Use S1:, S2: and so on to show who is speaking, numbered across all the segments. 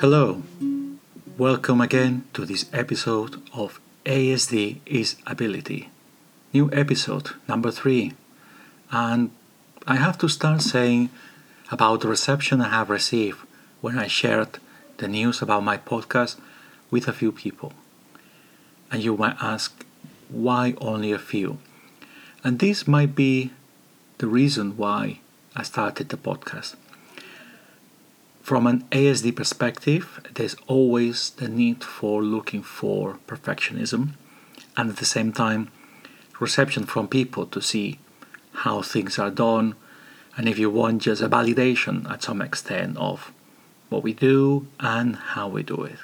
S1: Hello, welcome again to this episode of ASD is Ability. New episode number three. And I have to start saying about the reception I have received when I shared the news about my podcast with a few people. And you might ask, why only a few? And this might be the reason why I started the podcast. From an ASD perspective, there's always the need for looking for perfectionism and at the same time, reception from people to see how things are done and if you want just a validation at some extent of what we do and how we do it.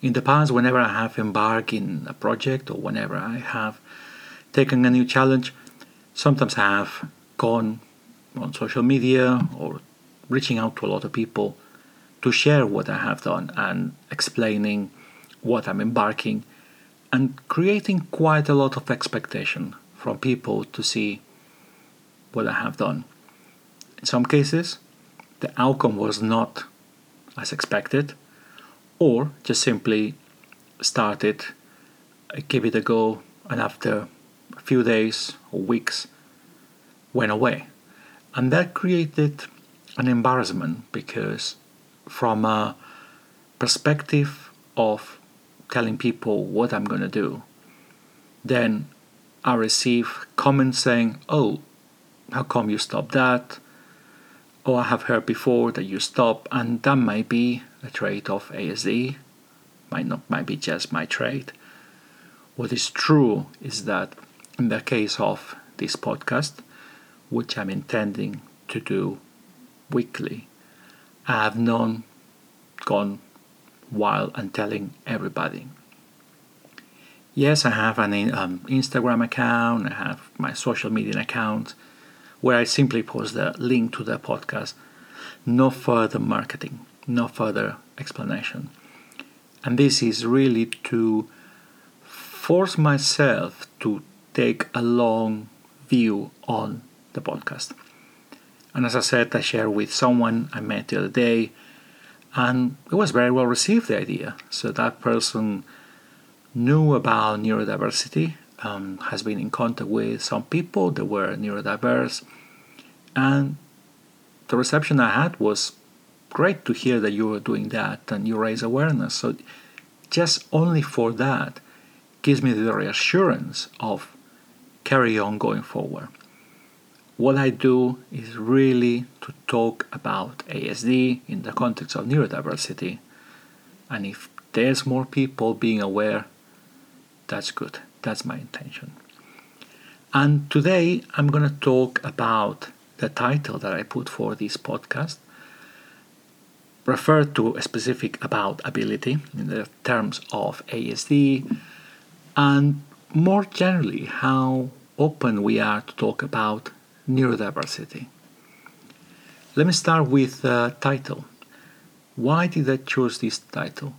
S1: In the past, whenever I have embarked in a project or whenever I have taken a new challenge, sometimes I have gone on social media or reaching out to a lot of people to share what I have done and explaining what I'm embarking and creating quite a lot of expectation from people to see what I have done. In some cases, the outcome was not as expected, or just simply started, give it a go, and after a few days or weeks, went away. And that created an embarrassment because from a perspective of telling people what I'm going to do, then I receive comments saying, "Oh, how come you stopped that?" Oh, I have heard before that you stop, and that might be a trait of ASD, might not, might be just my trait. What is true is that in the case of this podcast, which I'm intending to do weekly, I have not gone wild and telling everybody. Yes, I have an um, Instagram account, I have my social media account where I simply post the link to the podcast. No further marketing, no further explanation. And this is really to force myself to take a long view on the podcast. And as I said, I shared with someone I met the other day, and it was very well received, the idea. So that person knew about neurodiversity, um, has been in contact with some people that were neurodiverse, and the reception I had was great to hear that you were doing that and you raise awareness. So just only for that gives me the reassurance of carry on going forward what I do is really to talk about ASD in the context of neurodiversity. And if there's more people being aware, that's good. That's my intention. And today I'm going to talk about the title that I put for this podcast, refer to a specific about ability in the terms of ASD, and more generally, how open we are to talk about neurodiversity. Let me start with the title. Why did I choose this title?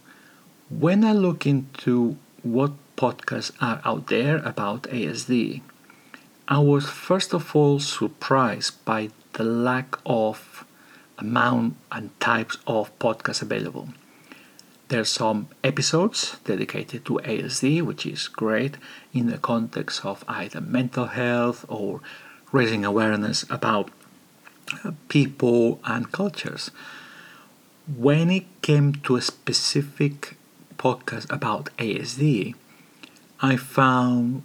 S1: When I look into what podcasts are out there about ASD, I was first of all surprised by the lack of amount and types of podcasts available. There are some episodes dedicated to ASD, which is great in the context of either mental health or raising awareness about uh, people and cultures. When it came to a specific podcast about ASD, I found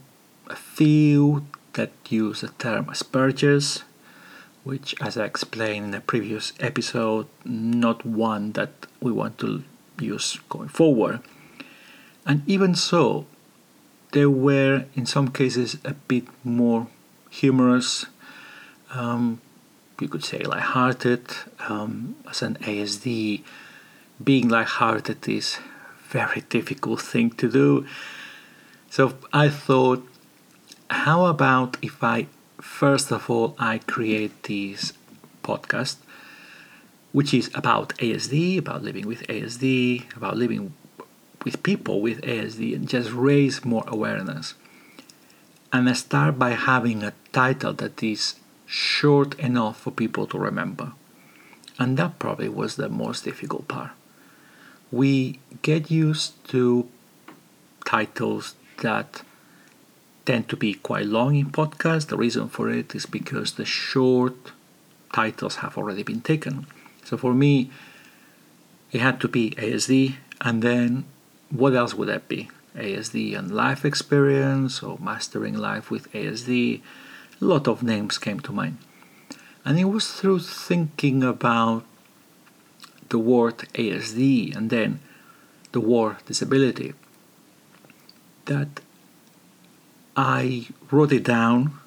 S1: a few that use the term Asperger's, which, as I explained in a previous episode, not one that we want to use going forward. And even so, there were in some cases a bit more humorous, um, you could say light-hearted. Um, as an ASD, being light-hearted is very difficult thing to do. So I thought, how about if I first of all I create this podcast, which is about ASD, about living with ASD, about living with people with ASD, and just raise more awareness and I start by having a title that is short enough for people to remember. And that probably was the most difficult part. we get used to titles that tend to be quite long in podcasts. The reason for it is because the short titles have already been taken. So for me, it had to be ASD, and then what else would that be? ASD and life experience or mastering life with ASD. A lot of names came to mind. And it was through thinking about the word ASD and then the word disability that I wrote it down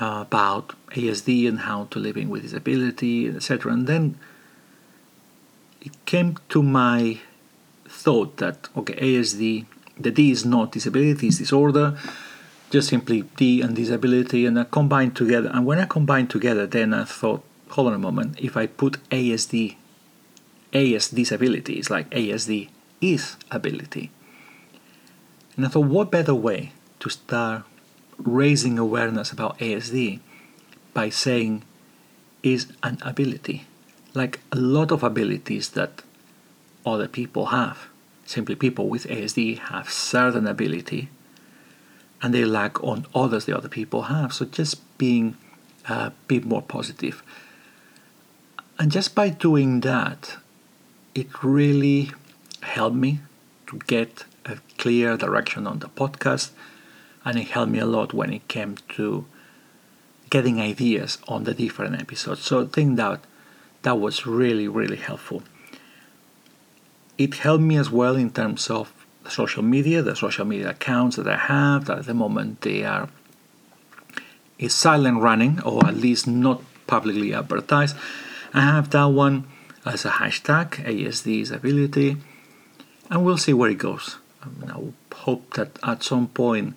S1: uh, about ASD and how to living with disability, etc. And then it came to my thought that okay, ASD, the D is not disability, it's disorder, just simply D and disability, and I combined together. And when I combined together, then I thought, hold on a moment, if I put ASD, AS disability, it's like ASD is ability. And I thought, what better way to start raising awareness about ASD by saying is an ability, like a lot of abilities that other people have. Simply, people with ASD have certain ability and they lack on others the other people have. So, just being uh, a bit more positive. And just by doing that, it really helped me to get a clear direction on the podcast and it helped me a lot when it came to getting ideas on the different episodes. So I think that that was really, really helpful. It helped me as well in terms of social media, the social media accounts that I have, that at the moment they are is silent running or at least not publicly advertised. I have that one as a hashtag, ASD ability, and we'll see where it goes. I, mean, I hope that at some point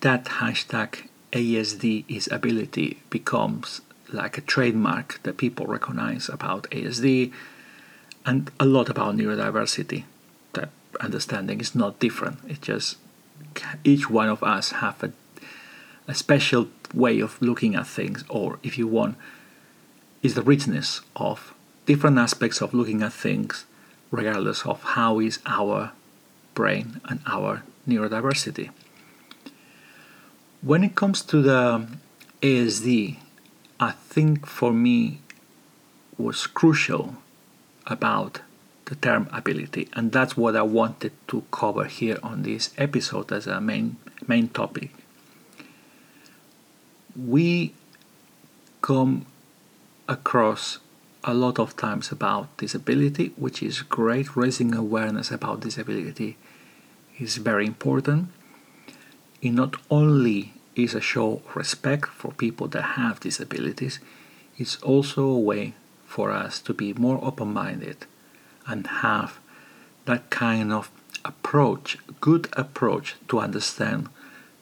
S1: that hashtag ASD is ability becomes like a trademark that people recognize about ASD and a lot about neurodiversity. Understanding is not different. It's just each one of us have a, a special way of looking at things, or if you want, is the richness of different aspects of looking at things, regardless of how is our brain and our neurodiversity. When it comes to the ASD, I think for me was crucial about the term ability, and that's what I wanted to cover here on this episode as a main main topic. We come across a lot of times about disability, which is great. Raising awareness about disability is very important it not only is a show of respect for people that have disabilities, it's also a way for us to be more open minded and have that kind of approach, good approach to understand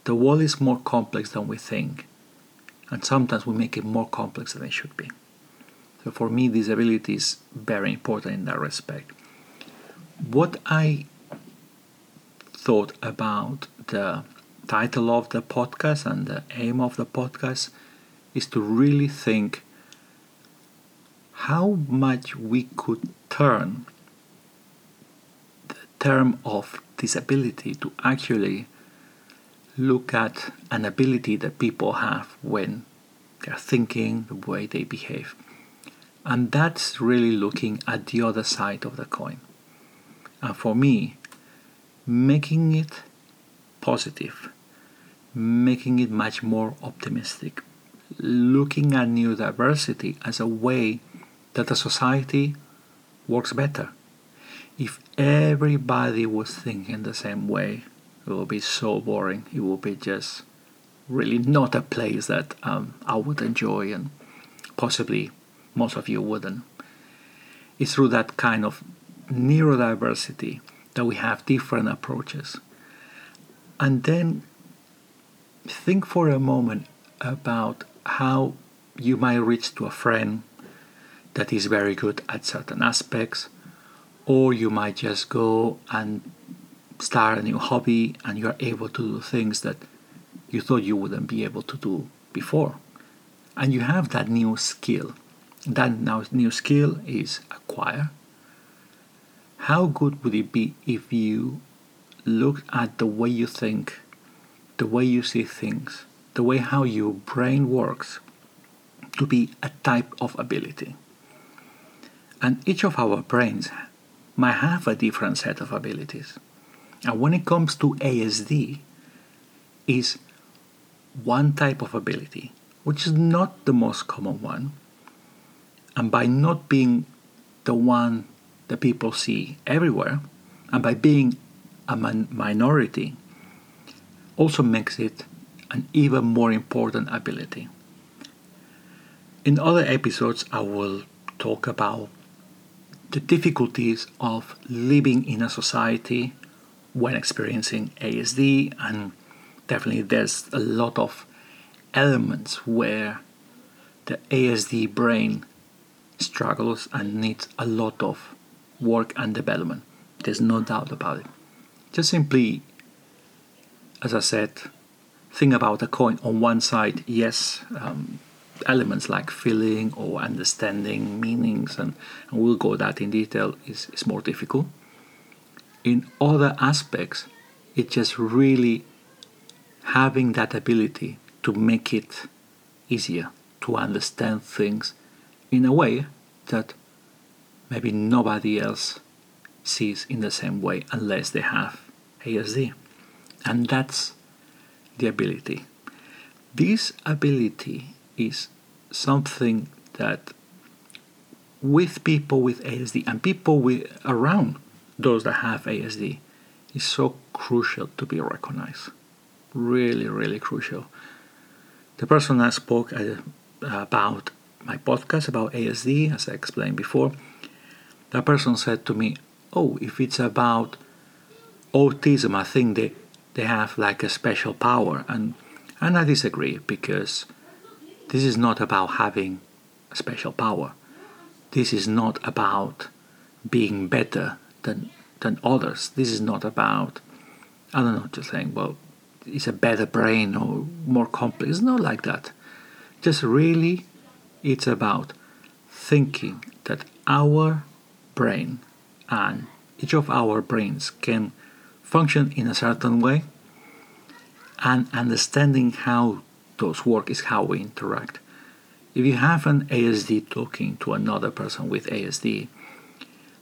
S1: the world is more complex than we think. And sometimes we make it more complex than it should be. So for me, disability is very important in that respect. What I thought about the title of the podcast and the aim of the podcast is to really think how much we could turn the term of disability to actually look at an ability that people have when they're thinking, the way they behave. And that's really looking at the other side of the coin. And for me, making it positive making it much more optimistic, looking at neurodiversity as a way that a society works better. If everybody was thinking the same way, it would be so boring. It would be just really not a place that um, I would enjoy, and possibly most of you wouldn't. It's through that kind of neurodiversity that we have different approaches. And then think for a moment about how you might reach to a friend that is very good at certain aspects, or you might just go and start a new hobby and you are able to do things that you thought you wouldn't be able to do before. And you have that new skill. That now new skill is acquire. how good would it be if you look at the way you think, the way you see things, the way how your brain works to be a type of ability? And each of our brains might have a different set of abilities. And when it comes to ASD, is one type of ability, which is not the most common one. And by not being the one that people see everywhere, and by being a minority, also makes it an even more important ability. In other episodes, I will talk about the difficulties of living in a society when experiencing ASD, and definitely there's a lot of elements where the ASD brain struggles and needs a lot of work and development. There's no doubt about it. Just simply, as I said, think about a coin on one side, yes, um, elements like feeling or understanding meanings, and, and we'll go that in detail, is, is more difficult. In other aspects, it's just really having that ability to make it easier to understand things in a way that maybe nobody else sees in the same way unless they have ASD. And that's the ability. This ability is something that with people with ASD and people with around those that have ASD is so crucial to be recognized. Really, really crucial. The person I spoke uh, about my podcast about ASD, as I explained before, that person said to me, Oh, if it's about autism, I think they, they have like a special power. And, and I disagree because this is not about having a special power. This is not about being better than, than others. This is not about, I don't know, just saying, well, it's a better brain or more complex. It's not like that. Just really, it's about thinking that our brain and each of our brains can function in a certain way and understanding how those work is how we interact. If you have an ASD talking to another person with ASD,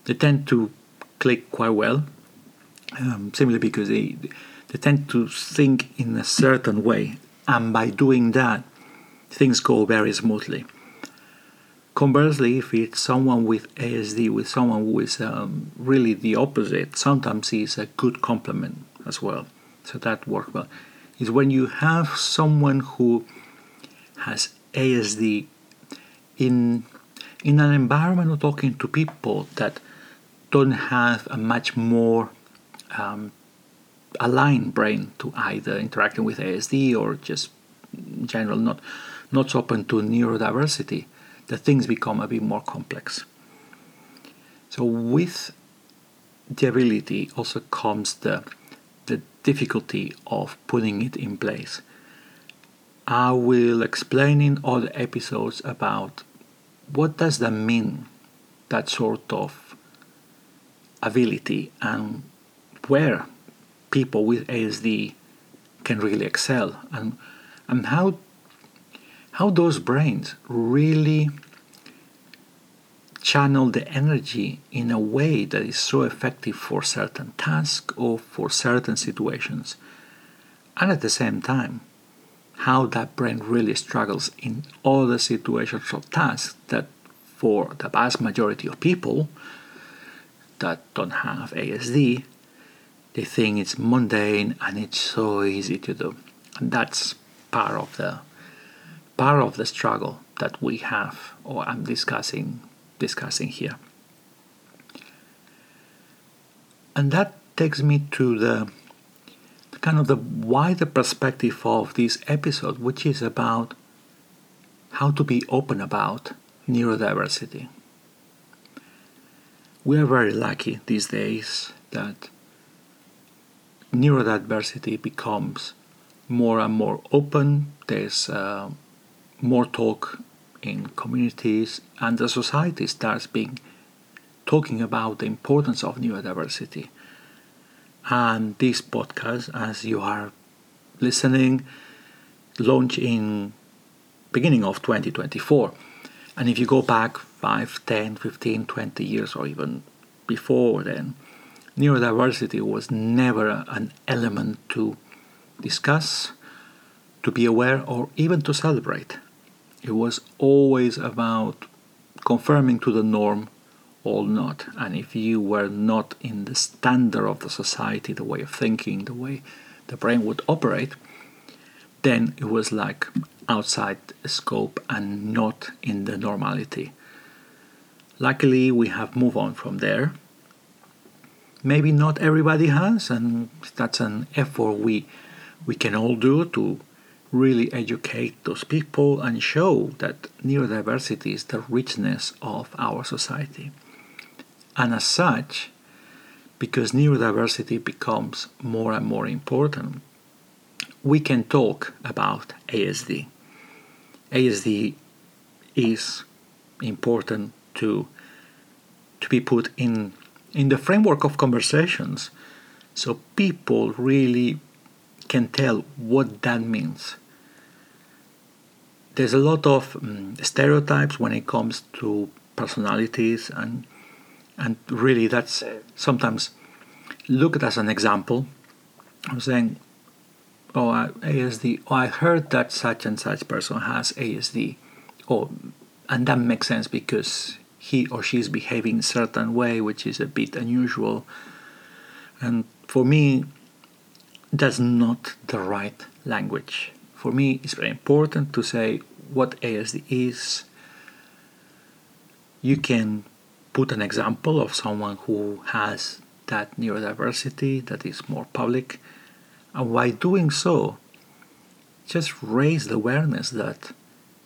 S1: they tend to click quite well, um, simply because they, they tend to think in a certain way, and by doing that, things go very smoothly. Conversely, if it's someone with ASD, with someone who is um, really the opposite, sometimes it's a good complement as well. So that works well. Is when you have someone who has ASD in in an environment of talking to people that don't have a much more um, aligned brain to either interacting with ASD or just in general not not so open to neurodiversity, the things become a bit more complex. So with the ability also comes the difficulty of putting it in place. I will explain in other episodes about what does that mean, that sort of ability, and where people with ASD can really excel, and and how how those brains really channel the energy in a way that is so effective for certain tasks or for certain situations, and at the same time how that brain really struggles in other situations or tasks that for the vast majority of people that don't have ASD, they think it's mundane and it's so easy to do. And that's part of the part of the struggle that we have or I'm discussing discussing here. And that takes me to the kind of the wider perspective of this episode, which is about how to be open about neurodiversity. We are very lucky these days that neurodiversity becomes more and more open. There's uh, more talk in communities, and the society starts being talking about the importance of neurodiversity. And this podcast, as you are listening, launched in beginning of 2024. And if you go back 5, 10, 15, 20 years, or even before then, neurodiversity was never an element to discuss, to be aware, or even to celebrate. It was always about confirming to the norm or not. And if you were not in the standard of the society, the way of thinking, the way the brain would operate, then it was like outside scope and not in the normality. Luckily, we have moved on from there. Maybe not everybody has, and that's an effort we we can all do to really educate those people and show that neurodiversity is the richness of our society. And as such, because neurodiversity becomes more and more important, we can talk about ASD. ASD is important to to be put in in the framework of conversations so people really can tell what that means. There's a lot of um, stereotypes when it comes to personalities and and really that's sometimes looked as an example. I'm saying, oh, ASD. Oh, I heard that such and such person has ASD. Oh, and that makes sense because he or she is behaving certain way, which is a bit unusual. And for me, that's not the right language. For me, it's very important to say what ASD is. You can put an example of someone who has that neurodiversity that is more public, and by doing so, just raise the awareness that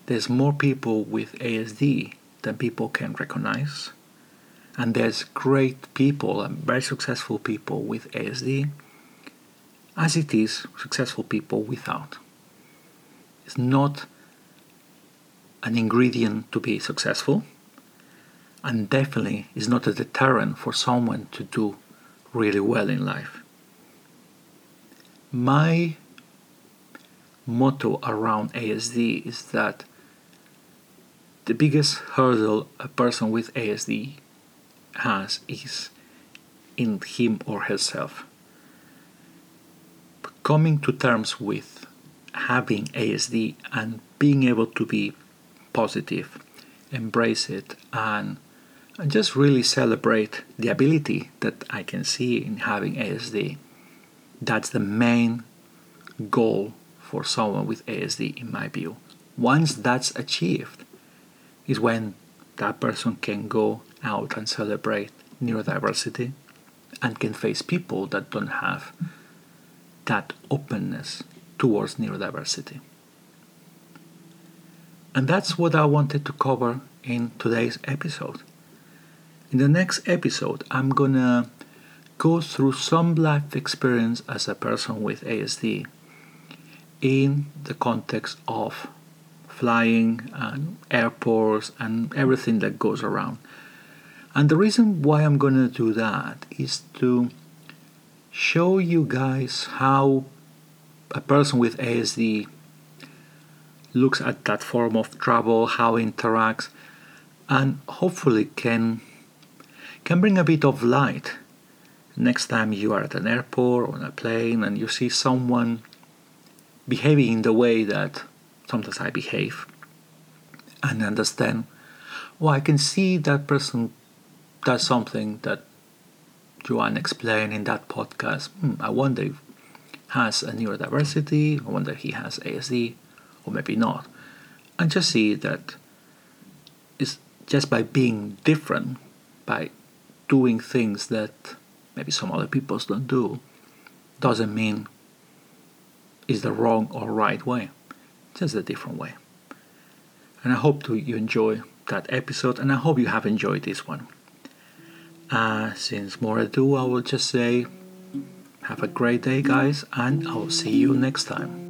S1: there's more people with ASD than people can recognize, and there's great people and very successful people with ASD, as it is successful people without. It's not an ingredient to be successful and definitely is not a deterrent for someone to do really well in life. My motto around ASD is that the biggest hurdle a person with ASD has is in him or herself. Coming to terms with having ASD and being able to be positive, embrace it, and just really celebrate the ability that I can see in having ASD. That's the main goal for someone with ASD, in my view. Once that's achieved, is when that person can go out and celebrate neurodiversity and can face people that don't have that openness towards neurodiversity. And that's what I wanted to cover in today's episode. In the next episode, I'm gonna go through some life experience as a person with ASD in the context of flying and airports and everything that goes around. And the reason why I'm gonna do that is to show you guys how a person with ASD looks at that form of trouble, how it interacts, and hopefully can can bring a bit of light. Next time you are at an airport or on a plane and you see someone behaving in the way that sometimes I behave and understand, well, I can see that person does something that Joanne explained in that podcast. Hmm, I wonder if has a neurodiversity, I wonder if he has ASD, or maybe not. And just see that it's just by being different, by doing things that maybe some other people don't do doesn't mean is the wrong or right way just a different way and i hope to you enjoy that episode and i hope you have enjoyed this one uh, since more ado i will just say have a great day guys and i will see you next time